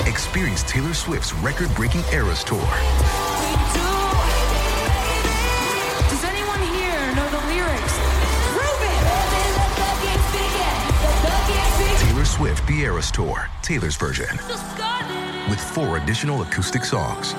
Experience Taylor Swift's record-breaking Eras Tour. Does anyone here know the lyrics? Taylor Swift The Eras Tour, Taylor's version, with four additional acoustic songs.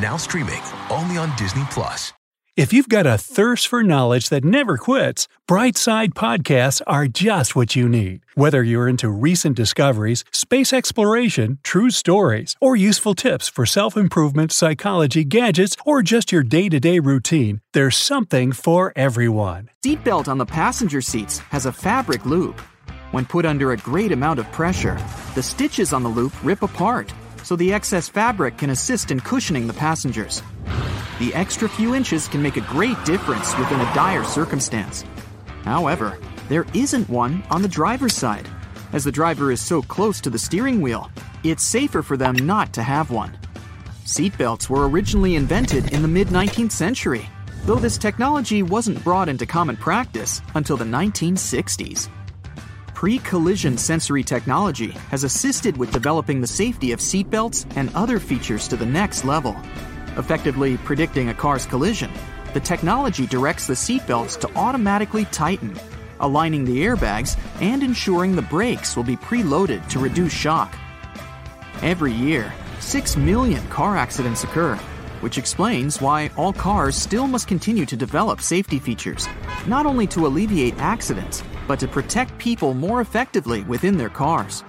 Now streaming only on Disney Plus. If you've got a thirst for knowledge that never quits, Brightside Podcasts are just what you need. Whether you're into recent discoveries, space exploration, true stories, or useful tips for self improvement, psychology, gadgets, or just your day to day routine, there's something for everyone. Seatbelt on the passenger seats has a fabric loop. When put under a great amount of pressure, the stitches on the loop rip apart, so the excess fabric can assist in cushioning the passengers. The extra few inches can make a great difference within a dire circumstance. However, there isn't one on the driver's side. As the driver is so close to the steering wheel, it's safer for them not to have one. Seatbelts were originally invented in the mid 19th century, though this technology wasn't brought into common practice until the 1960s. Pre collision sensory technology has assisted with developing the safety of seatbelts and other features to the next level. Effectively predicting a car's collision, the technology directs the seatbelts to automatically tighten, aligning the airbags and ensuring the brakes will be preloaded to reduce shock. Every year, 6 million car accidents occur, which explains why all cars still must continue to develop safety features, not only to alleviate accidents, but to protect people more effectively within their cars.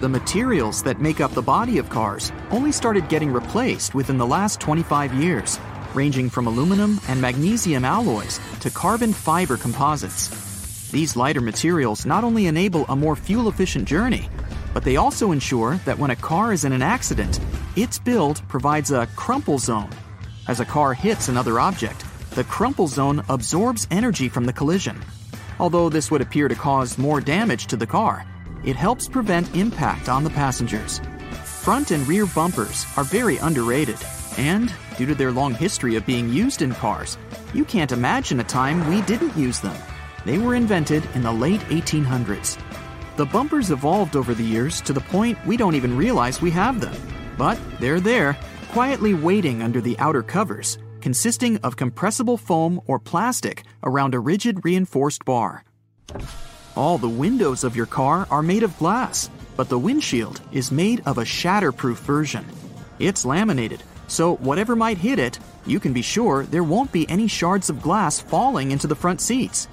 The materials that make up the body of cars only started getting replaced within the last 25 years, ranging from aluminum and magnesium alloys to carbon fiber composites. These lighter materials not only enable a more fuel efficient journey, but they also ensure that when a car is in an accident, its build provides a crumple zone. As a car hits another object, the crumple zone absorbs energy from the collision. Although this would appear to cause more damage to the car, it helps prevent impact on the passengers. Front and rear bumpers are very underrated, and due to their long history of being used in cars, you can't imagine a time we didn't use them. They were invented in the late 1800s. The bumpers evolved over the years to the point we don't even realize we have them. But they're there, quietly waiting under the outer covers, consisting of compressible foam or plastic around a rigid reinforced bar. All the windows of your car are made of glass, but the windshield is made of a shatterproof version. It's laminated, so whatever might hit it, you can be sure there won't be any shards of glass falling into the front seats.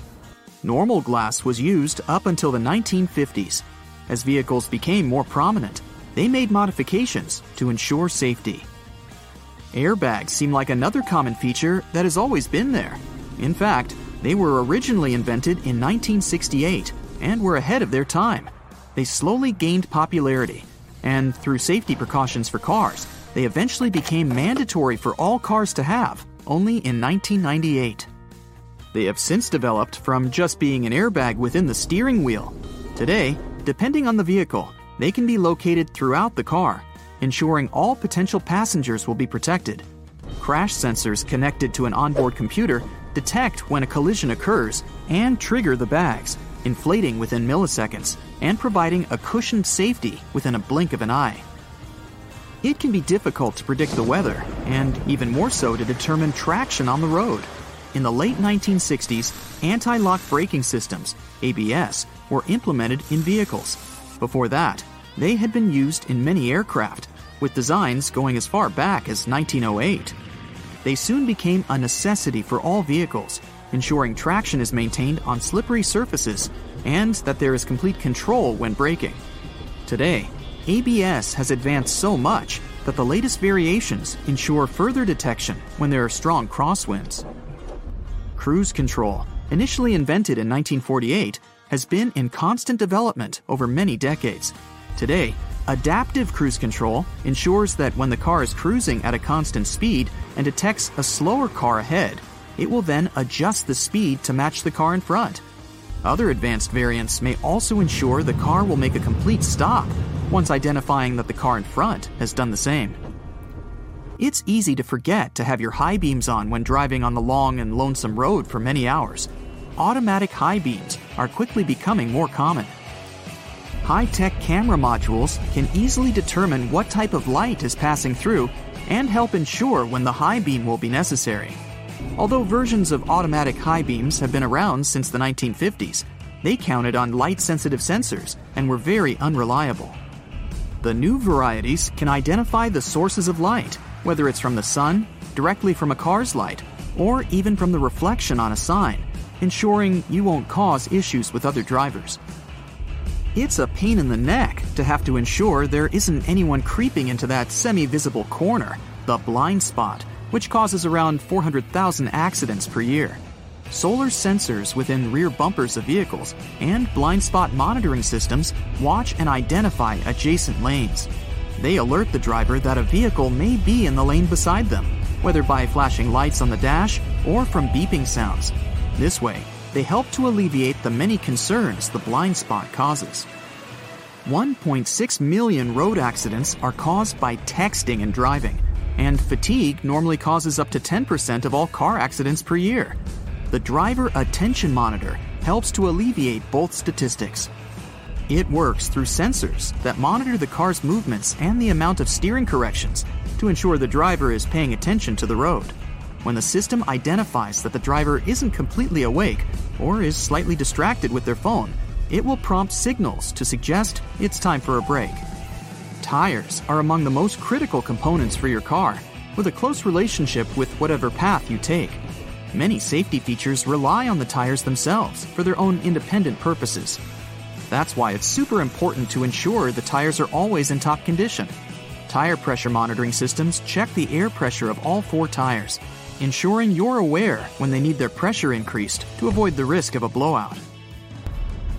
Normal glass was used up until the 1950s. As vehicles became more prominent, they made modifications to ensure safety. Airbags seem like another common feature that has always been there. In fact, they were originally invented in 1968 and were ahead of their time. They slowly gained popularity, and through safety precautions for cars, they eventually became mandatory for all cars to have, only in 1998. They have since developed from just being an airbag within the steering wheel. Today, depending on the vehicle, they can be located throughout the car, ensuring all potential passengers will be protected. Crash sensors connected to an onboard computer detect when a collision occurs and trigger the bags, inflating within milliseconds and providing a cushioned safety within a blink of an eye. It can be difficult to predict the weather, and even more so to determine traction on the road. In the late 1960s, anti lock braking systems, ABS, were implemented in vehicles. Before that, they had been used in many aircraft, with designs going as far back as 1908. They soon became a necessity for all vehicles, ensuring traction is maintained on slippery surfaces and that there is complete control when braking. Today, ABS has advanced so much that the latest variations ensure further detection when there are strong crosswinds. Cruise control, initially invented in 1948, has been in constant development over many decades. Today, adaptive cruise control ensures that when the car is cruising at a constant speed and detects a slower car ahead, it will then adjust the speed to match the car in front. Other advanced variants may also ensure the car will make a complete stop once identifying that the car in front has done the same. It's easy to forget to have your high beams on when driving on the long and lonesome road for many hours. Automatic high beams are quickly becoming more common. High tech camera modules can easily determine what type of light is passing through and help ensure when the high beam will be necessary. Although versions of automatic high beams have been around since the 1950s, they counted on light sensitive sensors and were very unreliable. The new varieties can identify the sources of light, whether it's from the sun, directly from a car's light, or even from the reflection on a sign, ensuring you won't cause issues with other drivers. It's a pain in the neck to have to ensure there isn't anyone creeping into that semi visible corner, the blind spot, which causes around 400,000 accidents per year. Solar sensors within rear bumpers of vehicles and blind spot monitoring systems watch and identify adjacent lanes. They alert the driver that a vehicle may be in the lane beside them, whether by flashing lights on the dash or from beeping sounds. This way, they help to alleviate the many concerns the blind spot causes. 1.6 million road accidents are caused by texting and driving, and fatigue normally causes up to 10% of all car accidents per year. The Driver Attention Monitor helps to alleviate both statistics. It works through sensors that monitor the car's movements and the amount of steering corrections to ensure the driver is paying attention to the road. When the system identifies that the driver isn't completely awake or is slightly distracted with their phone, it will prompt signals to suggest it's time for a break. Tires are among the most critical components for your car, with a close relationship with whatever path you take. Many safety features rely on the tires themselves for their own independent purposes. That's why it's super important to ensure the tires are always in top condition. Tire pressure monitoring systems check the air pressure of all four tires, ensuring you're aware when they need their pressure increased to avoid the risk of a blowout.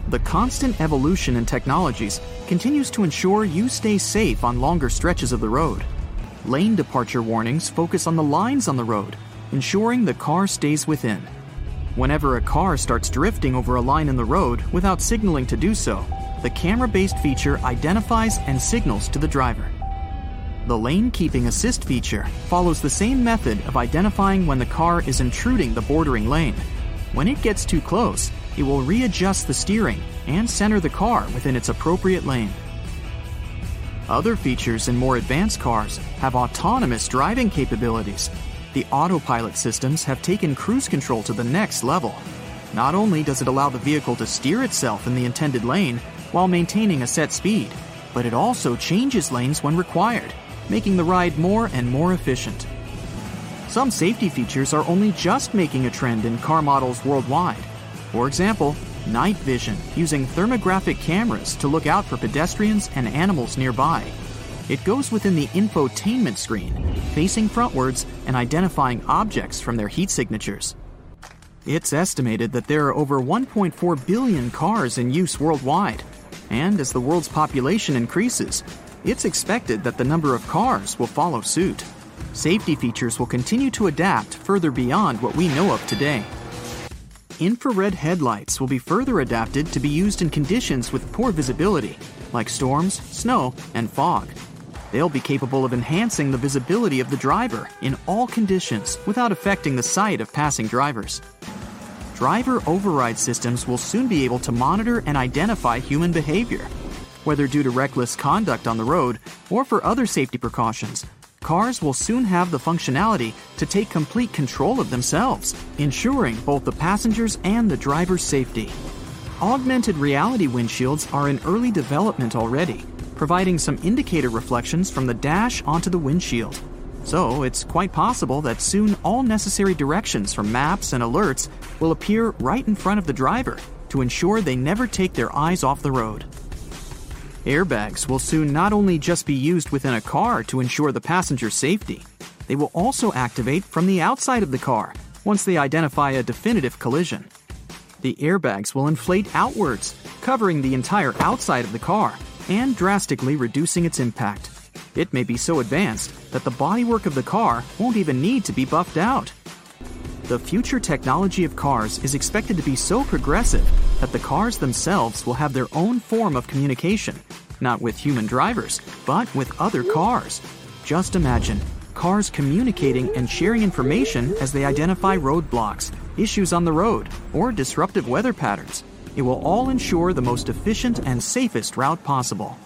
The constant evolution in technologies continues to ensure you stay safe on longer stretches of the road. Lane departure warnings focus on the lines on the road, ensuring the car stays within. Whenever a car starts drifting over a line in the road without signaling to do so, the camera based feature identifies and signals to the driver. The lane keeping assist feature follows the same method of identifying when the car is intruding the bordering lane. When it gets too close, it will readjust the steering and center the car within its appropriate lane. Other features in more advanced cars have autonomous driving capabilities. The autopilot systems have taken cruise control to the next level. Not only does it allow the vehicle to steer itself in the intended lane while maintaining a set speed, but it also changes lanes when required, making the ride more and more efficient. Some safety features are only just making a trend in car models worldwide. For example, night vision using thermographic cameras to look out for pedestrians and animals nearby. It goes within the infotainment screen, facing frontwards and identifying objects from their heat signatures. It's estimated that there are over 1.4 billion cars in use worldwide, and as the world's population increases, it's expected that the number of cars will follow suit. Safety features will continue to adapt further beyond what we know of today. Infrared headlights will be further adapted to be used in conditions with poor visibility, like storms, snow, and fog. They'll be capable of enhancing the visibility of the driver in all conditions without affecting the sight of passing drivers. Driver override systems will soon be able to monitor and identify human behavior. Whether due to reckless conduct on the road or for other safety precautions, cars will soon have the functionality to take complete control of themselves, ensuring both the passengers and the driver's safety. Augmented reality windshields are in early development already, providing some indicator reflections from the dash onto the windshield. So, it's quite possible that soon all necessary directions from maps and alerts will appear right in front of the driver to ensure they never take their eyes off the road. Airbags will soon not only just be used within a car to ensure the passenger's safety, they will also activate from the outside of the car once they identify a definitive collision. The airbags will inflate outwards, covering the entire outside of the car and drastically reducing its impact. It may be so advanced that the bodywork of the car won't even need to be buffed out. The future technology of cars is expected to be so progressive that the cars themselves will have their own form of communication, not with human drivers, but with other cars. Just imagine cars communicating and sharing information as they identify roadblocks, issues on the road, or disruptive weather patterns. It will all ensure the most efficient and safest route possible.